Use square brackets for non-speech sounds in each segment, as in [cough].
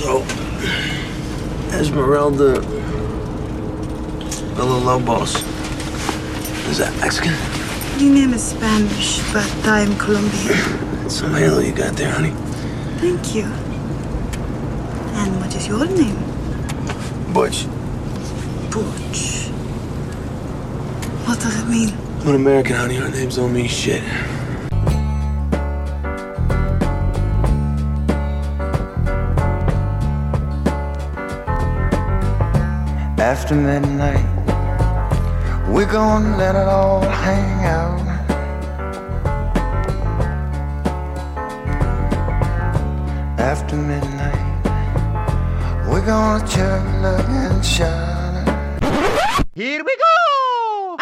So, Esmeralda Villalobos. Is that Mexican? Your name is Spanish, but I'm Colombian. It's some halo you got there, honey. Thank you. And what is your name? Butch. Butch. What does it mean? I'm an American, honey. Our names don't mean shit. After midnight, we're gonna let it all hang out. After midnight, we're gonna chug, look, and shout. Here we go!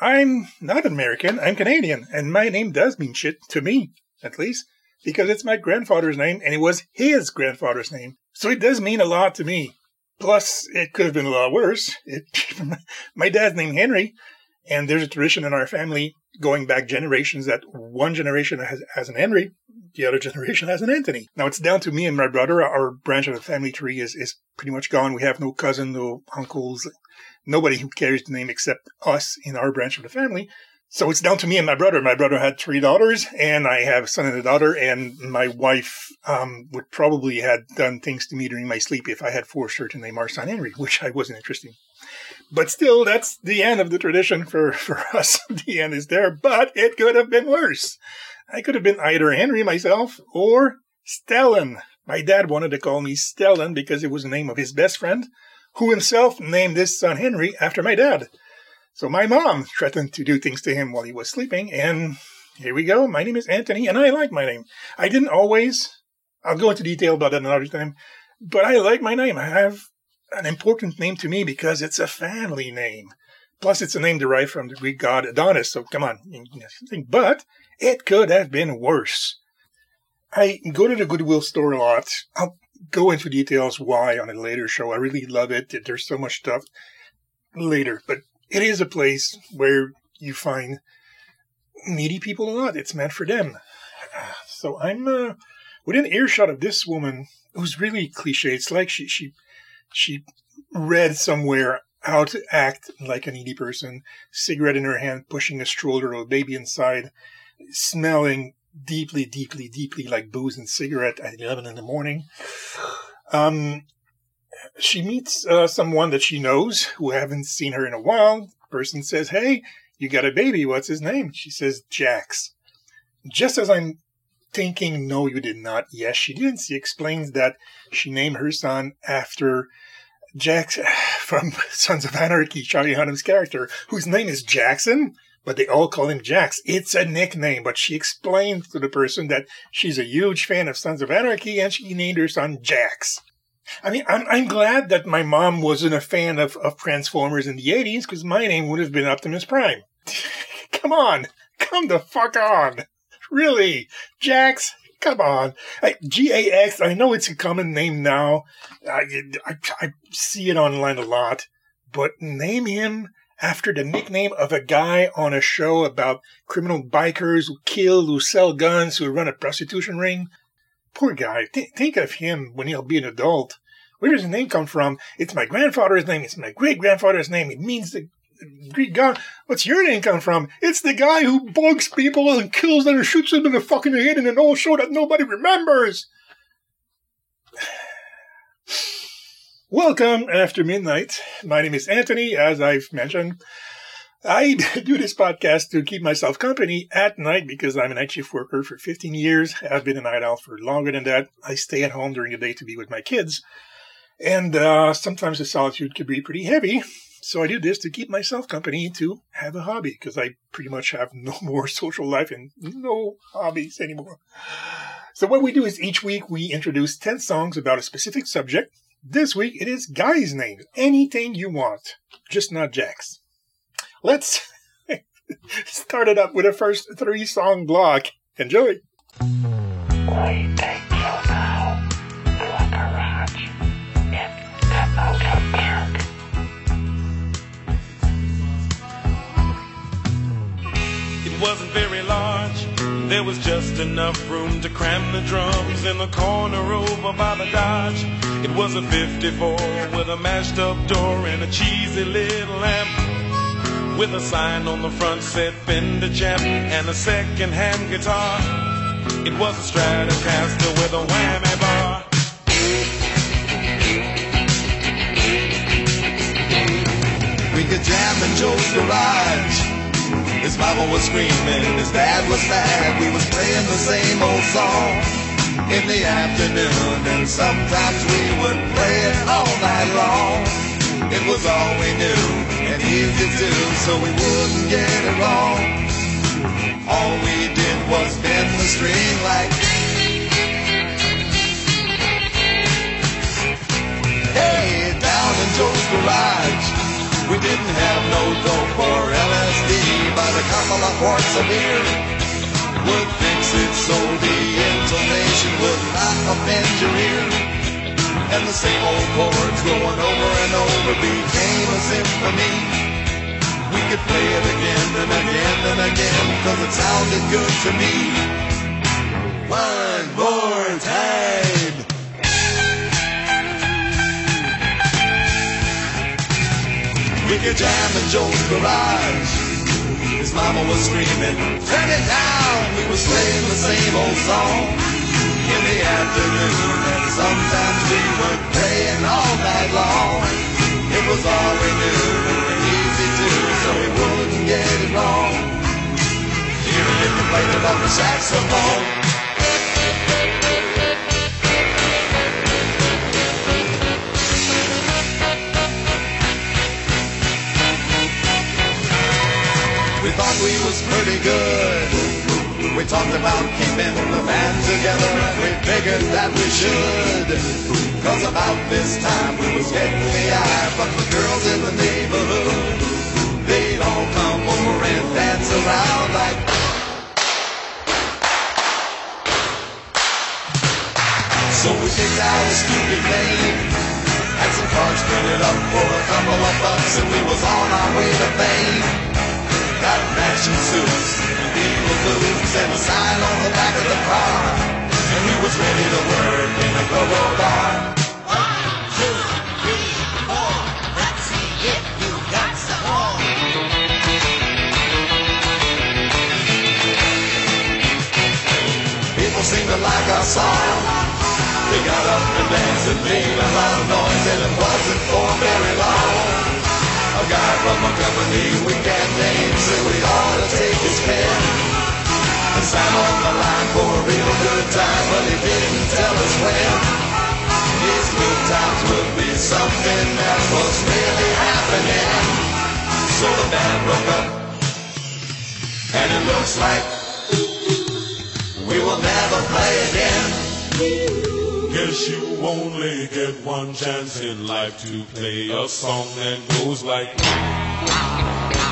[laughs] I'm not American, I'm Canadian, and my name does mean shit to me, at least, because it's my grandfather's name and it was his grandfather's name. So it does mean a lot to me. Plus, it could have been a lot worse. It, [laughs] my dad's named Henry, and there's a tradition in our family going back generations that one generation has, has an Henry, the other [laughs] generation has an Anthony. Now it's down to me and my brother. Our branch of the family tree is, is pretty much gone. We have no cousin, no uncles, nobody who carries the name except us in our branch of the family. So it's down to me and my brother. My brother had three daughters, and I have a son and a daughter. And my wife um, would probably had done things to me during my sleep if I had forced her to name our son Henry, which I wasn't interested in. But still, that's the end of the tradition for, [laughs] for us. the end is there, but it could have been worse. I could have been either Henry myself or Stellan. My dad wanted to call me Stellan because it was the name of his best friend, who himself named his son Henry after my dad. So my mom threatened to do things to him while he was sleeping, and here we go. My name is Anthony, and I like my name. I didn't always. I'll go into detail about that another time, but I like my name. I have an important name to me because it's a family name. Plus, it's a name derived from the Greek god Adonis. So come on, but it could have been worse. I go to the Goodwill store a lot. I'll go into details why on a later show. I really love it. There's so much stuff later, but it is a place where you find needy people a lot. It's meant for them. So I'm uh, within earshot of this woman who's really cliche. It's like she she she read somewhere how to act like a needy person. Cigarette in her hand, pushing a stroller, or a baby inside, smelling deeply, deeply, deeply like booze and cigarette at eleven in the morning. Um, she meets uh, someone that she knows who haven't seen her in a while. Person says, "Hey, you got a baby. What's his name?" She says, "Jax." Just as I'm thinking, "No, you did not." Yes, she did. She explains that she named her son after Jax [sighs] from [laughs] Sons of Anarchy, Charlie Hunnam's character, whose name is Jackson. But they all call him Jax. It's a nickname, but she explained to the person that she's a huge fan of Sons of Anarchy and she named her son Jax. I mean, I'm, I'm glad that my mom wasn't a fan of, of Transformers in the 80s because my name would have been Optimus Prime. [laughs] come on. Come the fuck on. Really? Jax? Come on. G-A-X, I know it's a common name now. I, I, I see it online a lot. But name him after the nickname of a guy on a show about criminal bikers who kill, who sell guns, who run a prostitution ring. Poor guy. Th- think of him when he'll be an adult. Where does his name come from? It's my grandfather's name. It's my great grandfather's name. It means the Greek god. What's your name come from? It's the guy who bugs people and kills them and shoots them in the fucking head in an old show that nobody remembers. [sighs] Welcome after midnight. My name is Anthony, as I've mentioned. I [laughs] do this podcast to keep myself company at night because I'm an night shift worker for 15 years. I've been a night owl for longer than that. I stay at home during the day to be with my kids. And uh, sometimes the solitude can be pretty heavy. So I do this to keep myself company to have a hobby because I pretty much have no [laughs] more social life and no hobbies anymore. So what we do is each week we introduce 10 songs about a specific subject. This week it is guys' names. Anything you want, just not Jax. Let's [laughs] start it up with a first three song block. Enjoy. We take you now to a garage in Kenosha Park. It wasn't very large. There was just enough room to cram the drums in the corner over by the Dodge. It was a 54 with a mashed up door and a cheesy little amp. With a sign on the front said Fender Champ and a second hand guitar. It was a Stratocaster with a whammy bar. We could jam in Joe's garage. His mama was screaming, his dad was mad. We was playing the same old song in the afternoon, and sometimes we would play it all night long. It was all we knew easy to do, so we wouldn't get it wrong. All we did was bend the string like. Hey, down in Joe's garage. We didn't have no dope or LSD, but a couple of quarts of beer would fix it so the intonation would not offend your ear. And the same old chords going over and over became a symphony. We could play it again and again and again, cause it sounded good to me. One more time. We could jam in Joe's garage. His mama was screaming, turn it down. We was playing the same old song in the afternoon. And sometimes we were praying all night long. It was all we knew so we wouldn't get it wrong. If we played it on the saxophone. We thought we was pretty good. We talked about keeping the band together we figured that we should. Cause about this time we was getting the eye from the girls in the neighborhood. They'd all come over and dance around like. So we picked out a stupid name. Had some cards printed up for a couple of bucks and we was on our way to fame. Got matching suits and beagle boots and a sign on the back of the car. And we was ready to work in a go-go bar. To like our song. They got up and danced and made a lot of noise and it wasn't for very long. A guy from a company we can't name said we ought to take his pen. And Sam on the line for a real good time, but he didn't tell us when. These good times would be something that was really happening. So the band broke up, and it looks like we will never play again. Guess you only get one chance in life to play a song that goes like.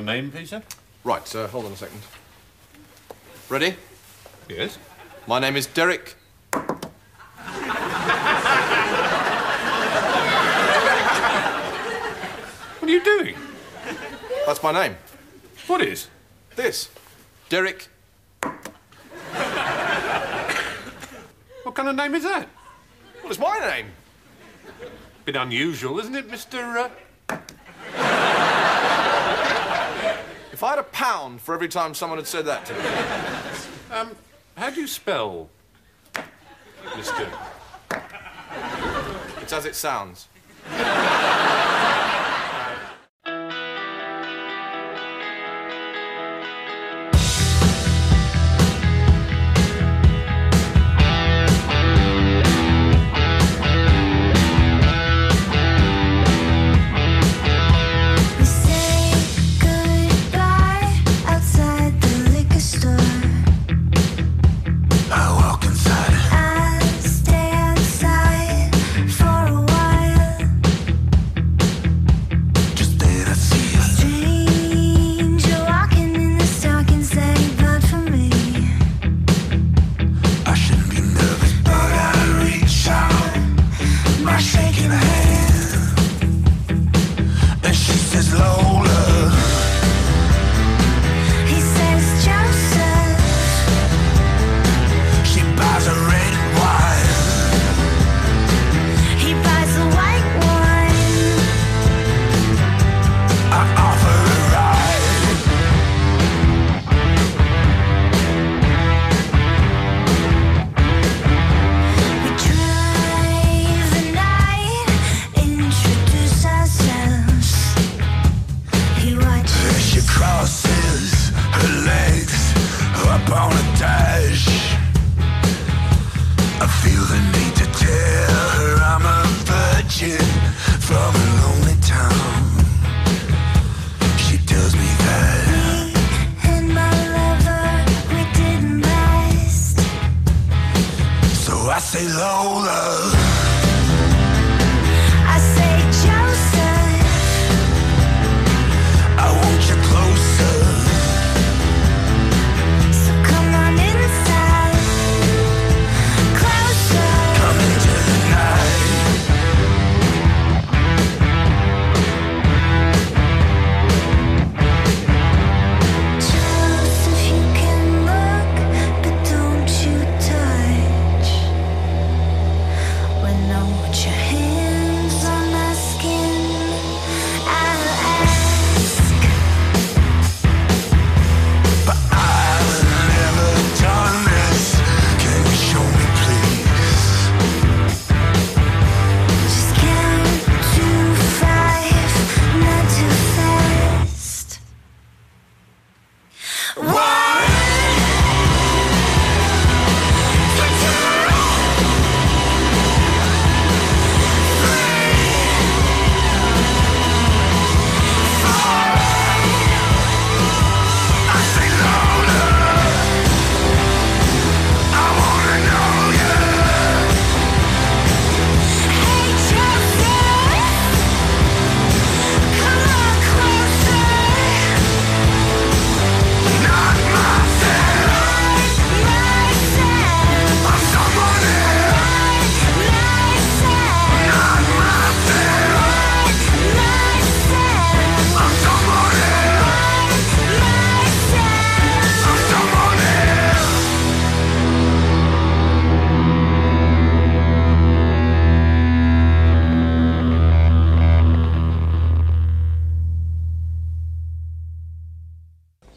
Your name, please, sir? Right, uh, hold on a second. Ready? Yes. My name is Derek. What are you doing? That's my name. What is? This. Derek. What kind of name is that? Well, it's my name. Bit unusual, isn't it, Mr. Uh... If I had a pound for every time someone had said that to me. [laughs] Um, how do you spell Mr. It's as it sounds. [laughs]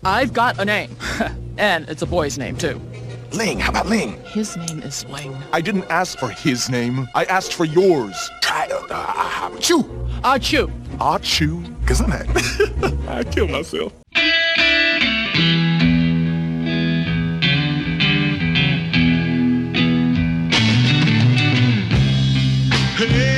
I've got a name. [laughs] and it's a boy's name, too. Ling, how about Ling? His name is Ling. I didn't ask for his name. I asked for yours. I, uh, uh, uh, Chu. Ah, Chu. Ah, Chu. Because I'm. I kill myself. Hey.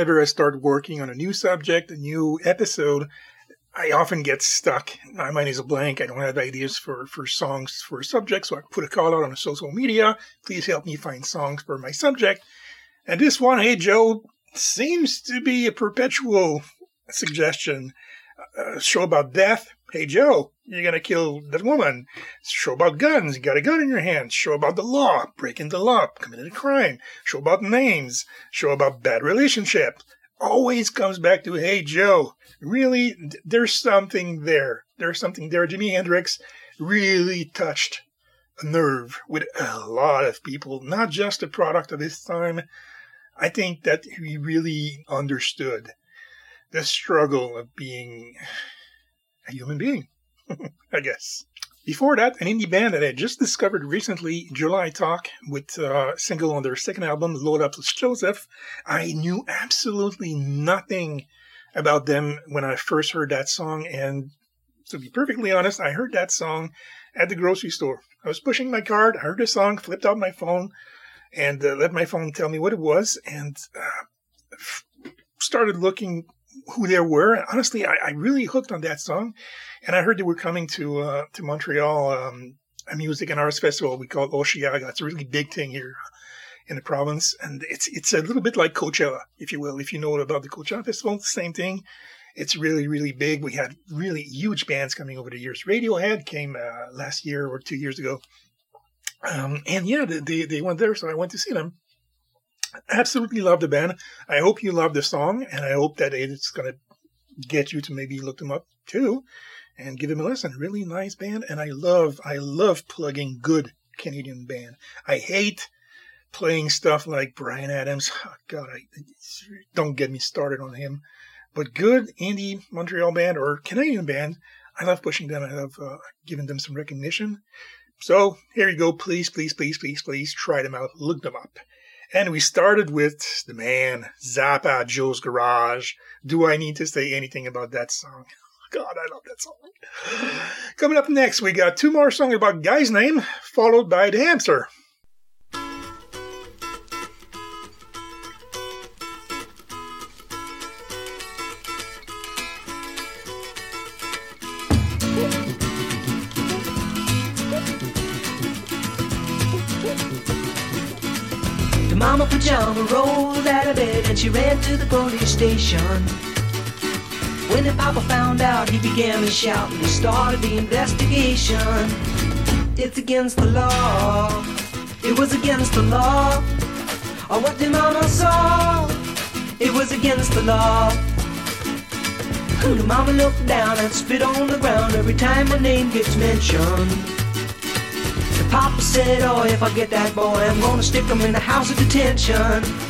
Whenever I start working on a new subject, a new episode, I often get stuck. My mind is a blank. I don't have ideas for, for songs for a subject, so I put a call out on social media. Please help me find songs for my subject. And this one, Hey Joe, seems to be a perpetual suggestion. A show about death. Hey Joe, you're gonna kill that woman. Show about guns. You got a gun in your hand. Show about the law. Breaking the law. Committed a crime. Show about names. Show about bad relationship. Always comes back to Hey Joe. Really, there's something there. There's something there. Jimi Hendrix really touched a nerve with a lot of people, not just a product of his time. I think that he really understood the struggle of being a human being, [laughs] I guess. Before that, an indie band that I just discovered recently, July Talk, with a single on their second album, Load Up with Joseph. I knew absolutely nothing about them when I first heard that song, and to be perfectly honest, I heard that song at the grocery store. I was pushing my cart, I heard the song, flipped out my phone, and uh, let my phone tell me what it was, and uh, f- started looking who they were. And honestly, I, I, really hooked on that song, and I heard they were coming to uh, to Montreal, um, a music and arts festival we call Osheaga. It's a really big thing here in the province, and it's it's a little bit like Coachella, if you will, if you know about the Coachella festival. the Same thing. It's really really big. We had really huge bands coming over the years. Radiohead came uh, last year or two years ago. Um, and yeah, they, they went there, so I went to see them. Absolutely love the band. I hope you love the song, and I hope that it's going to get you to maybe look them up too and give them a listen. Really nice band, and I love I love plugging good Canadian band. I hate playing stuff like Bryan Adams. Oh, God, I don't get me started on him. But good indie Montreal band or Canadian band, I love pushing them. I love uh, giving them some recognition. So here you go. Please, please, please, please, please try them out. Look them up. And we started with the man, Zappa, Joe's Garage. Do I need to say anything about that song? [laughs] Oh, God, I love that song. Coming up next, we got two more songs about Guy's Name, followed by The Hamster. To the police station. When the papa found out, he began to shout and he started the investigation. It's against the law. It was against the law. Or what the mama saw. It was against the law. The mama looked down and spit on the ground every time my name gets mentioned. The papa said, oh, if I get that boy, I'm gonna stick him in the house of detention.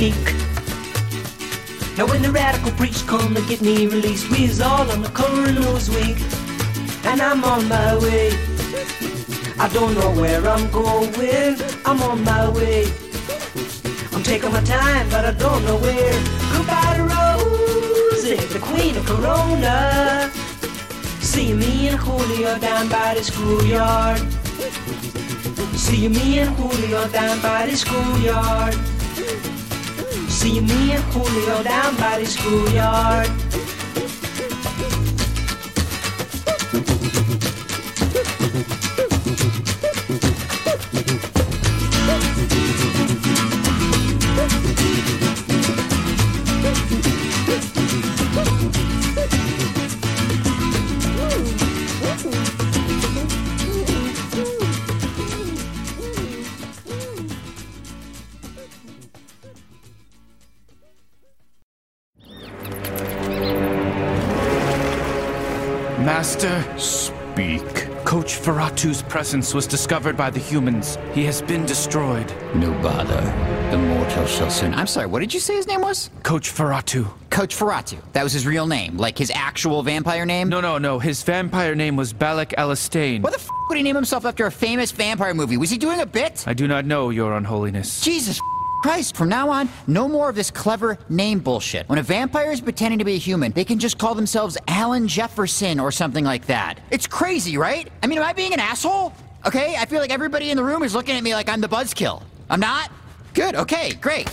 Now when the radical preach come to get me released, we's all on the cover of Newsweek, and I'm on my way. I don't know where I'm going, I'm on my way. I'm taking my time, but I don't know where. Goodbye to Rosie, the queen of Corona. See me and Julio down by the schoolyard. See me and Julio down by the schoolyard. See me and Julio down by the schoolyard. Coach presence was discovered by the humans. He has been destroyed. No bother. The mortal shall soon. I'm sorry, what did you say his name was? Coach Ferratu. Coach Ferratu. That was his real name, like his actual vampire name? No, no, no. His vampire name was Balak Elistane. What the f would he name himself after a famous vampire movie? Was he doing a bit? I do not know, Your Unholiness. Jesus Christ, from now on, no more of this clever name bullshit. When a vampire is pretending to be a human, they can just call themselves Alan Jefferson or something like that. It's crazy, right? I mean, am I being an asshole? Okay, I feel like everybody in the room is looking at me like I'm the buzzkill. I'm not? Good, okay, great.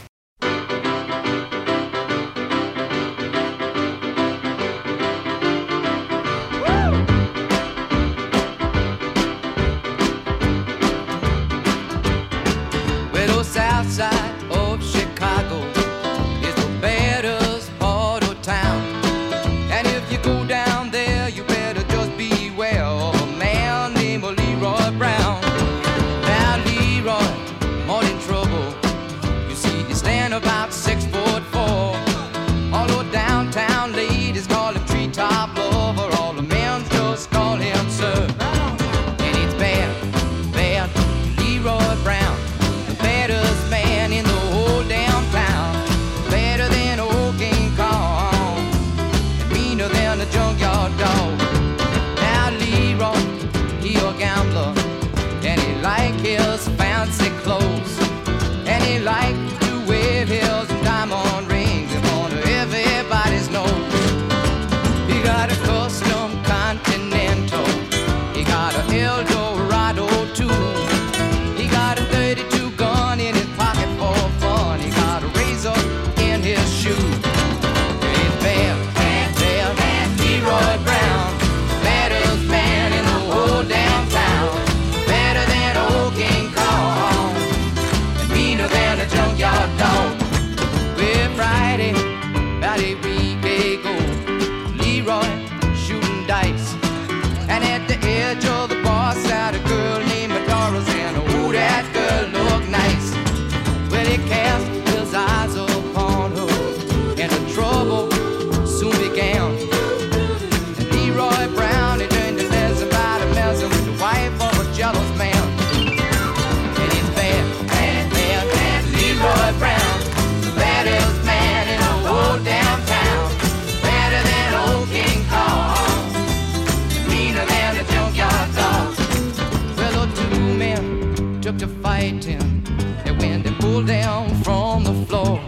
From the floor,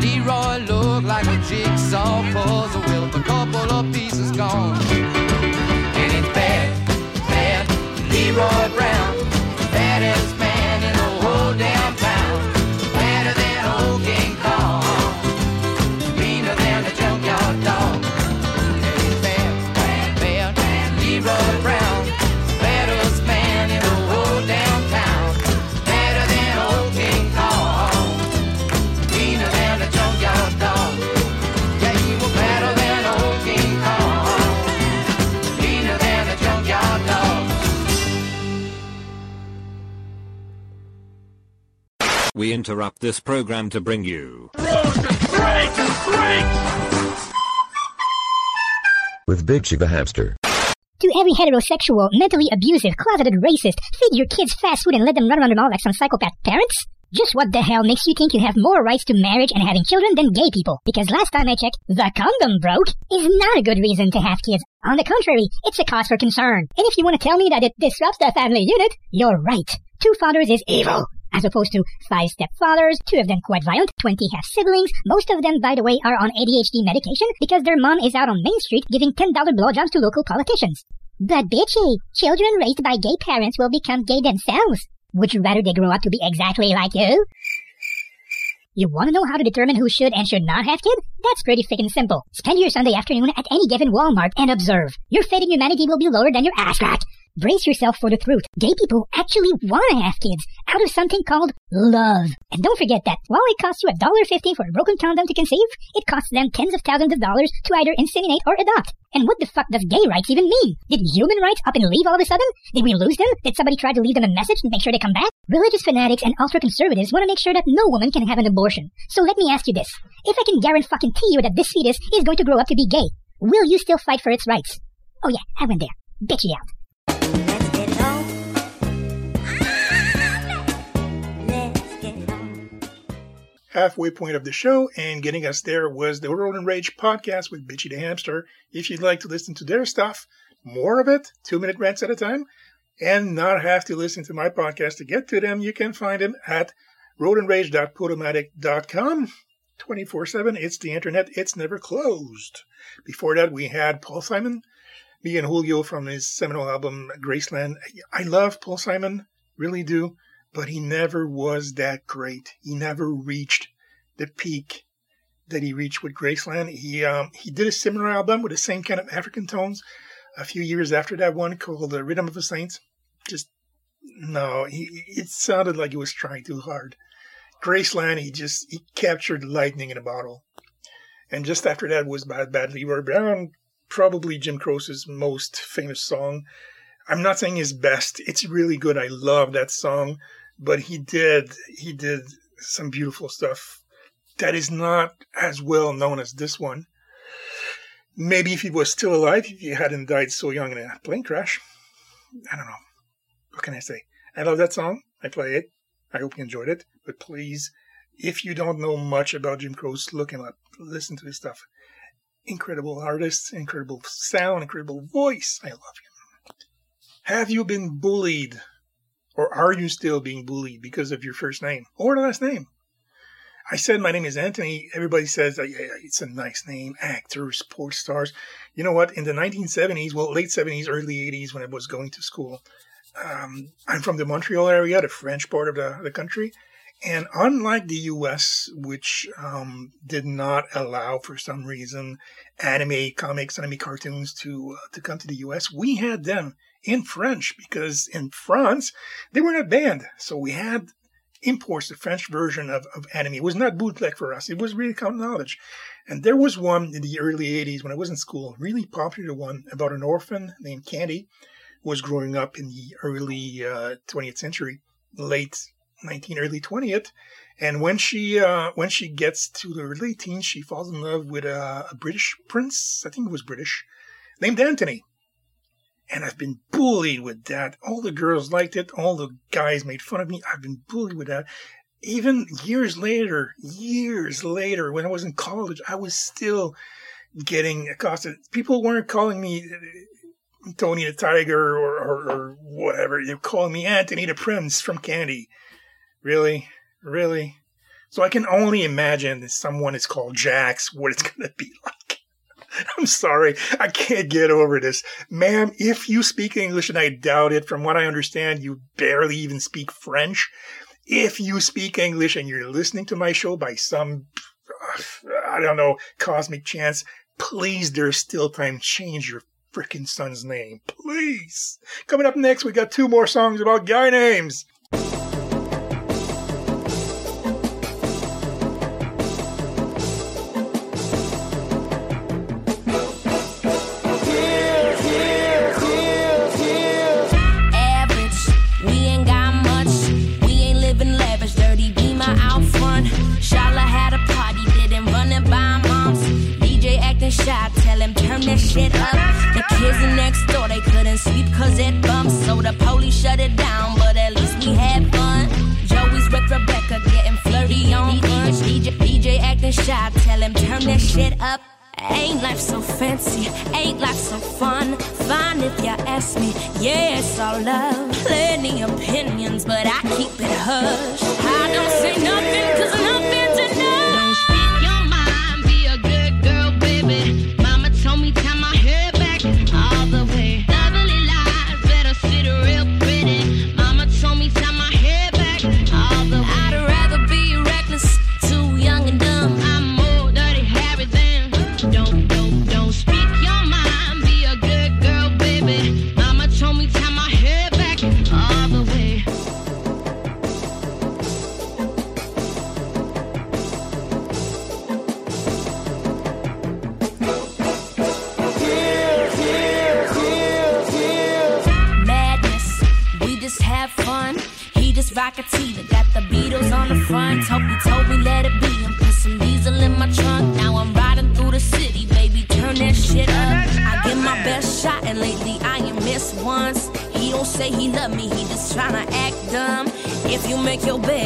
Leroy looked like a jigsaw puzzle We interrupt this program to bring you. With Big Chick the Hamster. To every heterosexual, mentally abusive, closeted racist, feed your kids fast food and let them run around the mall like some psychopath parents? Just what the hell makes you think you have more rights to marriage and having children than gay people? Because last time I checked, the condom broke is not a good reason to have kids. On the contrary, it's a cause for concern. And if you want to tell me that it disrupts the family unit, you're right. Two fathers is evil. As opposed to five stepfathers, two of them quite violent, 20 half siblings. Most of them, by the way, are on ADHD medication because their mom is out on Main Street giving $10 blowjobs to local politicians. But bitchy, children raised by gay parents will become gay themselves. Would you rather they grow up to be exactly like you? You want to know how to determine who should and should not have kids? That's pretty freaking simple. Spend your Sunday afternoon at any given Walmart and observe. Your faith in humanity will be lower than your ass crack. Brace yourself for the truth. Gay people actually want to have kids out of something called love. And don't forget that while it costs you a dollar fifty for a broken condom to conceive, it costs them tens of thousands of dollars to either inseminate or adopt. And what the fuck does gay rights even mean? Did human rights up and leave all of a sudden? Did we lose them? Did somebody try to leave them a message and make sure they come back? Religious fanatics and ultra-conservatives want to make sure that no woman can have an abortion. So let me ask you this. If I can guarantee you that this fetus is going to grow up to be gay, will you still fight for its rights? Oh yeah, I went there. Bitchy out. Halfway point of the show, and getting us there was the Road and Rage podcast with Bitchy the Hamster. If you'd like to listen to their stuff, more of it, two minute rants at a time, and not have to listen to my podcast to get to them, you can find them at roadandrage.podomatic.com. 24 7. It's the internet. It's never closed. Before that, we had Paul Simon, me and Julio from his seminal album Graceland. I love Paul Simon, really do, but he never was that great. He never reached the peak that he reached with Graceland. He um, he did a similar album with the same kind of African tones a few years after that one called The Rhythm of the Saints. Just no, he, it sounded like he was trying too hard. Graceland, he just he captured lightning in a bottle. And just after that was Bad Bad Leroy Brown, probably Jim Croce's most famous song. I'm not saying his best. It's really good. I love that song, but he did he did some beautiful stuff that is not as well known as this one. Maybe if he was still alive, if he hadn't died so young in a plane crash. I don't know. What can I say? I love that song. I play it. I hope you enjoyed it. But please, if you don't know much about Jim Croce, look him up. Listen to his stuff. Incredible artist, incredible sound, incredible voice. I love him. Have you been bullied? Or are you still being bullied because of your first name or last name? I said my name is Anthony. Everybody says yeah, it's a nice name. Actors, sports stars. You know what? In the 1970s, well, late 70s, early 80s, when I was going to school, um, I'm from the Montreal area, the French part of the, the country. And unlike the US, which um, did not allow, for some reason, anime comics, anime cartoons to uh, to come to the US, we had them in French because in France they were not banned. So we had imports, the French version of, of anime. It was not bootleg for us. It was really common knowledge. And there was one in the early 80s when I was in school, really popular one about an orphan named Candy who was growing up in the early uh, 20th century, late 19, early 20th. And when she uh, when she gets to the early teens, she falls in love with a, a British prince. I think it was British, named Anthony. And I've been bullied with that. All the girls liked it. All the guys made fun of me. I've been bullied with that. Even years later, years later, when I was in college, I was still getting accosted. People weren't calling me uh, Tony the Tiger or, or, or whatever. They're calling me Anthony the Prince from Candy. Really? Really? So I can only imagine that someone is called Jax, what it's [laughs] going to be like. [laughs] I'm sorry. I can't get over this. Ma'am, if you speak English, and I doubt it, from what I understand, you barely even speak French. If you speak English and you're listening to my show by some, [sighs] I don't know, cosmic chance, please, there's still time. Change your freaking son's name. Please. Coming up next, we got two more songs about guy names. Ain't life so fancy? Ain't life so fun? Fine if you ask me. Yeah, it's all love. Plenty opinions, but I keep it hush. I don't say nothing, cause nothing's make your bed,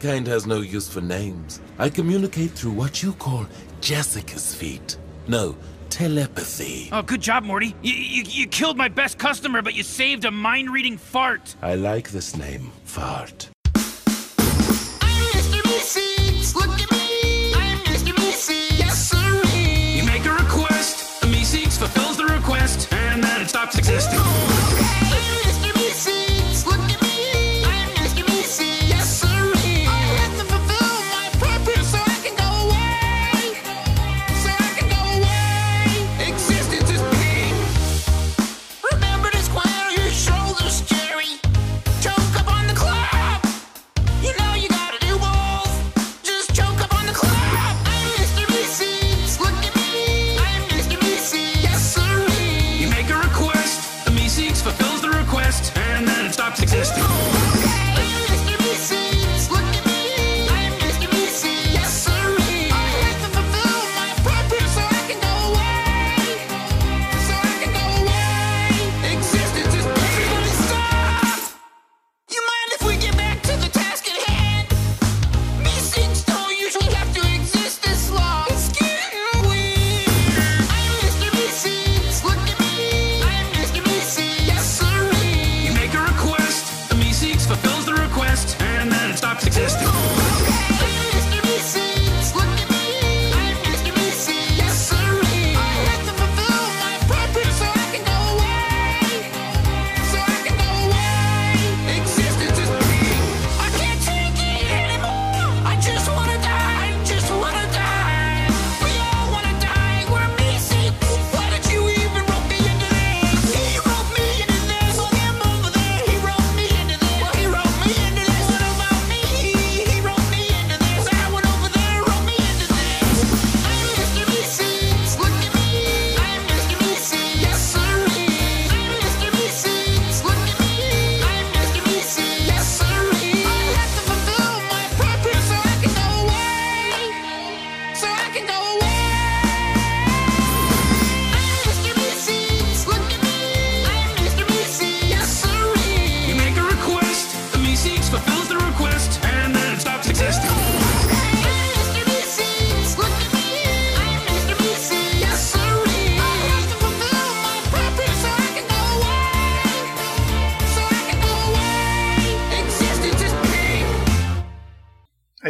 kind has no use for names. I communicate through what you call Jessica's feet. No, telepathy. Oh, good job, Morty. You, you, you killed my best customer, but you saved a mind reading fart. I like this name, Fart. Mr. Meeseeks, look at me. I'm Mr. Meeseeks. Yes, sirree. You make a request, the Meeseeks fulfills the request, and then it stops existing.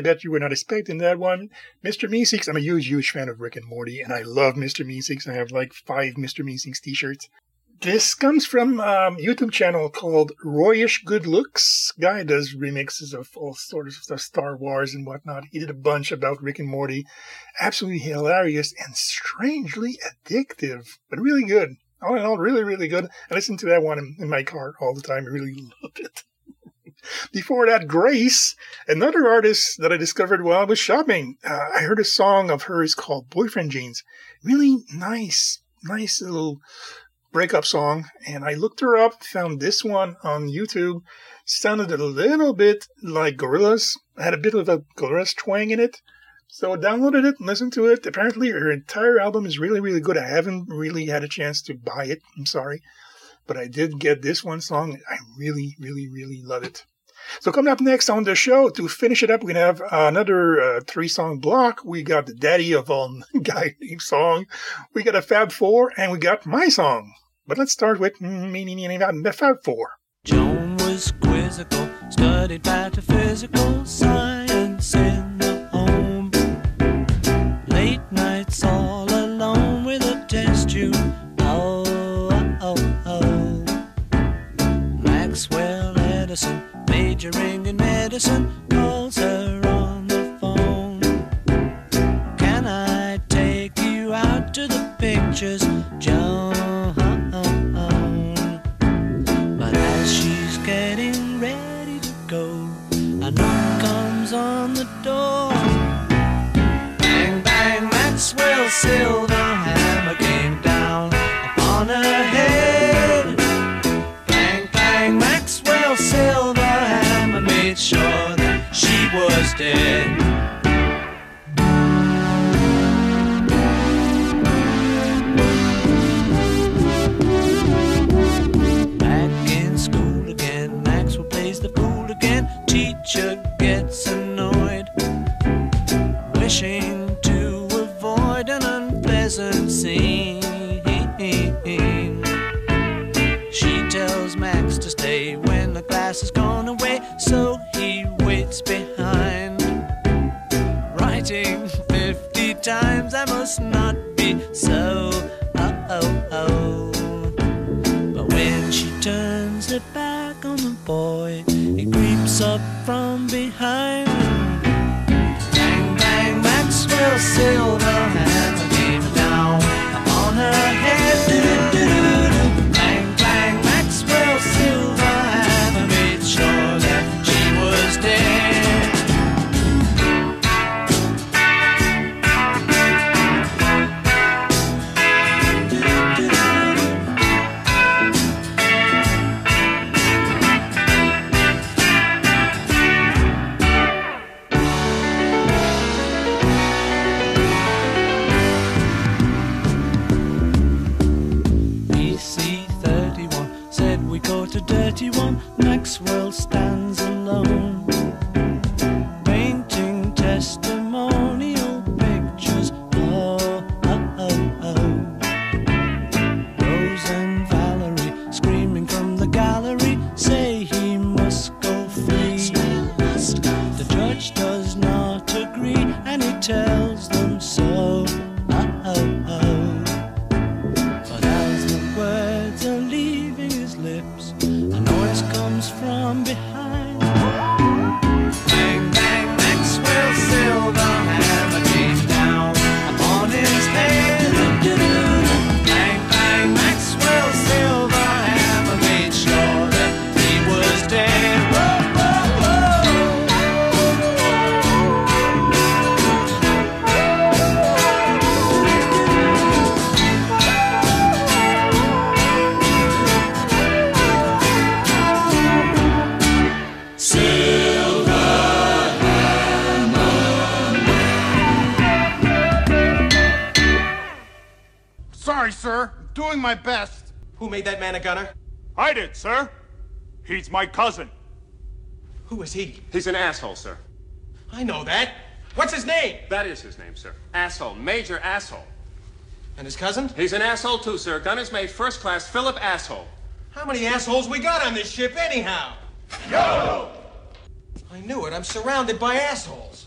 Bet you were not expecting that one. Mr. Meeseeks, I'm a huge, huge fan of Rick and Morty, and I love Mr. Meeseeks. I have like five Mr. Meeseeks t shirts. This comes from um, YouTube channel called Royish Good Looks. Guy does remixes of all sorts of stuff, Star Wars and whatnot. He did a bunch about Rick and Morty. Absolutely hilarious and strangely addictive, but really good. All in all, really, really good. I listen to that one in, in my car all the time. I really [laughs] love it. Before that, Grace, another artist that I discovered while I was shopping. Uh, I heard a song of hers called Boyfriend Jeans. Really nice, nice little breakup song. And I looked her up, found this one on YouTube. Sounded a little bit like Gorillaz. Had a bit of a Gorillaz twang in it. So I downloaded it, listened to it. Apparently, her entire album is really, really good. I haven't really had a chance to buy it. I'm sorry. But I did get this one song. I really, really, really love it. So coming up next on the show to finish it up, we're gonna have another uh, three-song block. We got the Daddy of All [laughs] Guy Named Song, we got a Fab Four, and we got my song. But let's start with mm, the Fab Four. Joan was quizzical, studied metaphysical science medicine, wishing to avoid an unpleasant scene. She tells Max to stay when the glass has gone away, so he waits behind. Writing 50 times, I must not be so. Oh, oh, oh. But when she turns her back on the boy, Maxwell doing my best. Who made that man a gunner? I did, sir. He's my cousin. Who is he? He's an asshole, sir. I know that. What's his name? That is his name, sir. Asshole. Major asshole. And his cousin? He's an asshole, too, sir. Gunner's mate, first class, Philip Asshole. How many assholes we got on this ship, anyhow? Yo! I knew it. I'm surrounded by assholes.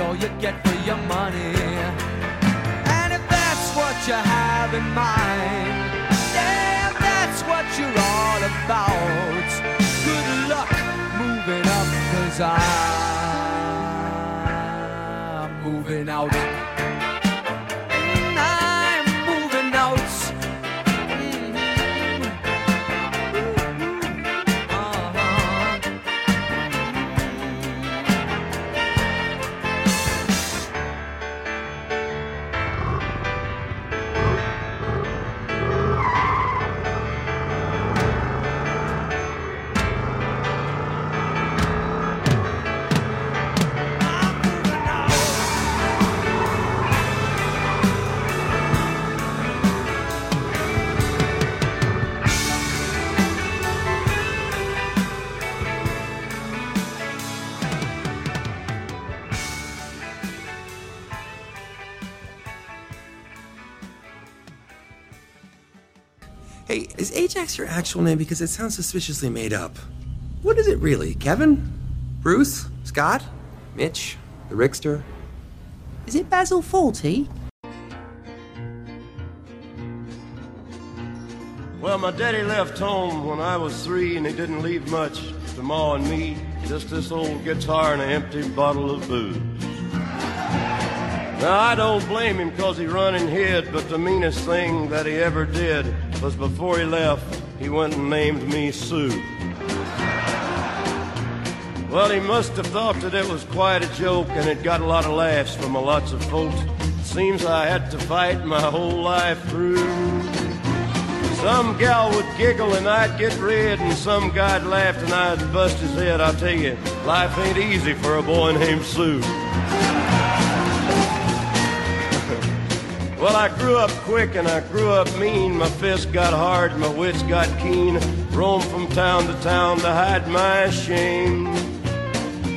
All you get for your money? You have in mind, yeah, that's what you're all about. Good luck moving up, cause I'm moving out. Hey, is Ajax your actual name? Because it sounds suspiciously made up. What is it really? Kevin? Bruce? Scott? Mitch? The Rickster? Is it Basil Fawlty? Well, my daddy left home when I was three, and he didn't leave much to Ma and me. Just this old guitar and an empty bottle of booze. Now, I don't blame him because he run and hid, but the meanest thing that he ever did was before he left, he went and named me Sue. Well, he must have thought that it was quite a joke, and it got a lot of laughs from a lots of folks. Seems I had to fight my whole life through. Some gal would giggle and I'd get red, and some guy'd laugh and I'd bust his head. I'll tell you, life ain't easy for a boy named Sue. Well, I grew up quick and I grew up mean. My fists got hard, my wits got keen. Roamed from town to town to hide my shame.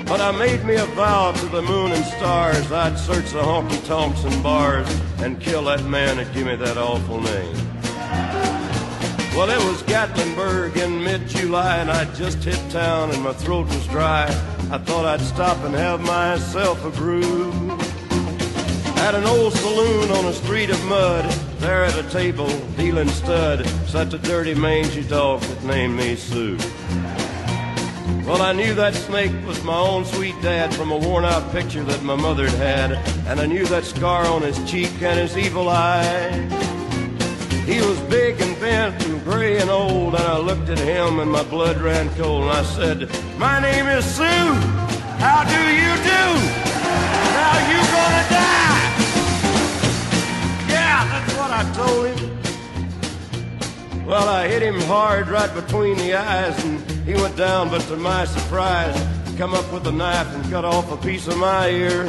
But I made me a vow to the moon and stars I'd search the honky tonks and bars and kill that man that give me that awful name. Well, it was Gatlinburg in mid-July, and I'd just hit town, and my throat was dry. I thought I'd stop and have myself a brew. At an old saloon on a street of mud, there at a table, dealing stud, sat a dirty mangy dog that named me Sue. Well, I knew that snake was my own sweet dad from a worn out picture that my mother'd had, and I knew that scar on his cheek and his evil eye. He was big and bent and gray and old, and I looked at him and my blood ran cold, and I said, My name is Sue. How do you do? Now you gonna die. I told him. Well, I hit him hard right between the eyes, and he went down, but to my surprise, he come up with a knife and cut off a piece of my ear.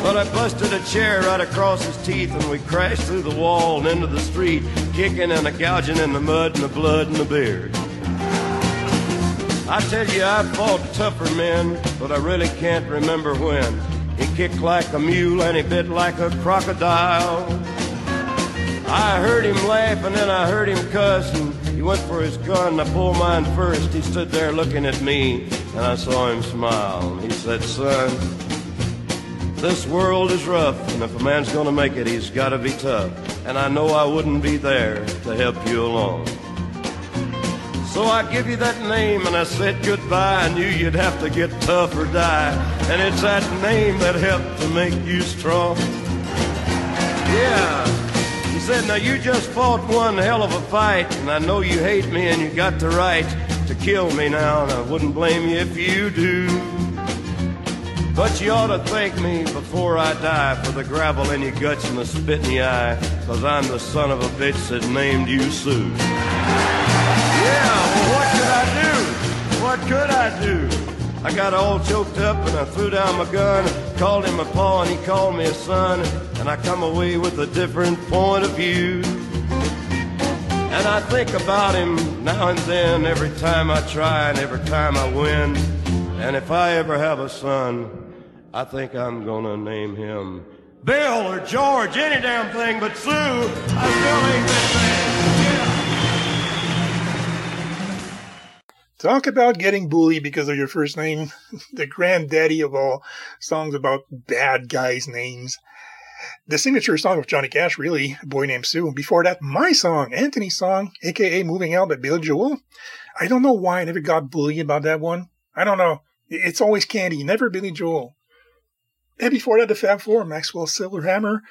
But I busted a chair right across his teeth, and we crashed through the wall and into the street, kicking and a gouging in the mud and the blood and the beard. I tell you, I've fought tougher men, but I really can't remember when. He kicked like a mule and he bit like a crocodile. I heard him laugh and then I heard him cuss and he went for his gun. I pulled mine first. He stood there looking at me and I saw him smile. He said, son, this world is rough and if a man's gonna make it, he's gotta be tough. And I know I wouldn't be there to help you along. So I give you that name and I said goodbye. I knew you'd have to get tough or die. And it's that name that helped to make you strong. Yeah. Said, now you just fought one hell of a fight. And I know you hate me and you got the right to kill me now. And I wouldn't blame you if you do. But you ought to thank me before I die for the gravel in your guts and the spit in your eye, cause I'm the son of a bitch that named you Sue. Yeah, well, what could I do? What could I do? I got all choked up and I threw down my gun, called him a paw and he called me a son, and I come away with a different point of view. And I think about him now and then, every time I try and every time I win. And if I ever have a son, I think I'm gonna name him Bill or George, any damn thing but Sue. I still ain't this Talk about getting bullied because of your first name. [laughs] the granddaddy of all songs about bad guys' names. The signature song of Johnny Cash, really, Boy Named Sue. Before that, my song, Anthony's song, aka Moving Out by Billy Joel. I don't know why I never got bullied about that one. I don't know. It's always Candy, never Billy Joel. And before that, the Fab Four, Maxwell Silver Hammer.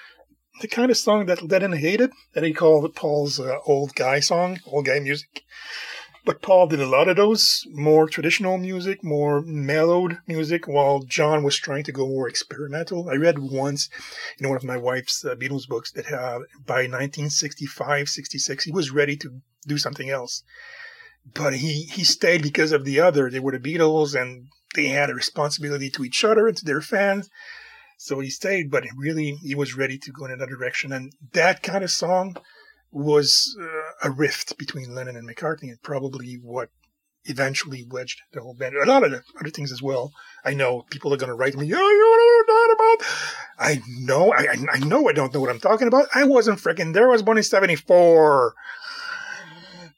The kind of song that Lennon hated, that he called Paul's uh, old guy song, old guy music. But Paul did a lot of those more traditional music, more mellowed music, while John was trying to go more experimental. I read once in one of my wife's uh, Beatles books that uh, by 1965, 66, he was ready to do something else. But he, he stayed because of the other. They were the Beatles and they had a responsibility to each other and to their fans. So he stayed, but really he was ready to go in another direction. And that kind of song was uh, a rift between Lennon and McCartney, and probably what eventually wedged the whole band. A lot of the other things as well. I know people are going to write me, "Oh, you don't know what I'm about." I know, I, I know, I don't know what I'm talking about. I wasn't freaking there. I was born in '74,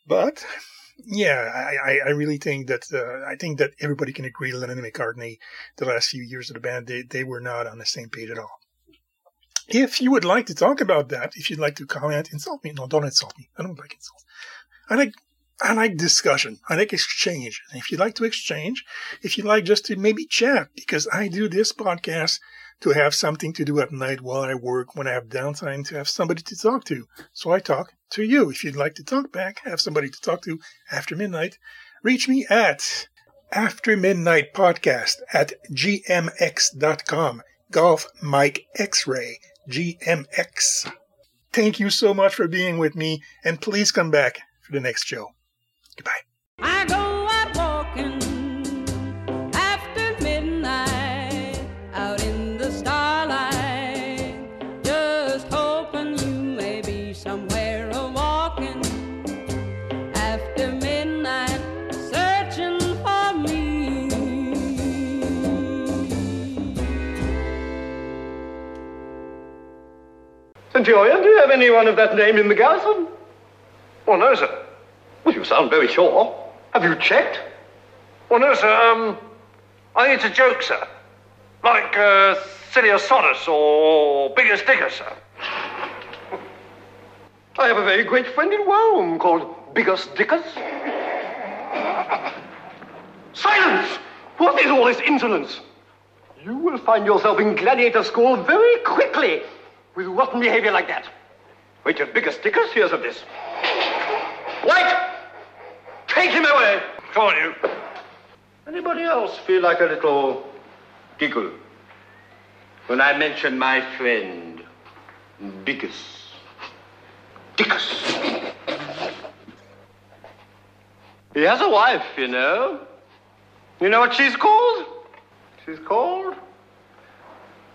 but yeah, I, I, I really think that uh, I think that everybody can agree. Lennon and McCartney, the last few years of the band, they they were not on the same page at all. If you would like to talk about that, if you'd like to comment, insult me. No, don't insult me. I don't like insults. I like I like discussion. I like exchange. And if you'd like to exchange, if you'd like just to maybe chat, because I do this podcast to have something to do at night while I work, when I have downtime, to have somebody to talk to. So I talk to you. If you'd like to talk back, have somebody to talk to after midnight, reach me at After Midnight Podcast at gmx.com. Golf Mike X-Ray, GMX. Thank you so much for being with me, and please come back for the next show. I Centurion, do you have anyone of that name in the garrison? Oh, no, sir. Well, you sound very sure. Have you checked? Well, no, sir. Um, I think it's a joke, sir. Like uh, Sillius Soddus or Biggus Dickus, sir. I have a very great friend in Rome called Biggus Dickus. Silence! What is all this insolence? You will find yourself in gladiator school very quickly with rotten behavior like that. Wait till Biggus Dickus hears of this. Wait! Take him away! Come on, you. Anybody else feel like a little giggle when I mention my friend, Biggus Dickus? He has a wife, you know. You know what she's called? She's called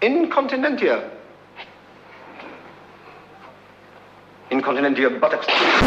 Incontinentia. Incontinentia buttocks.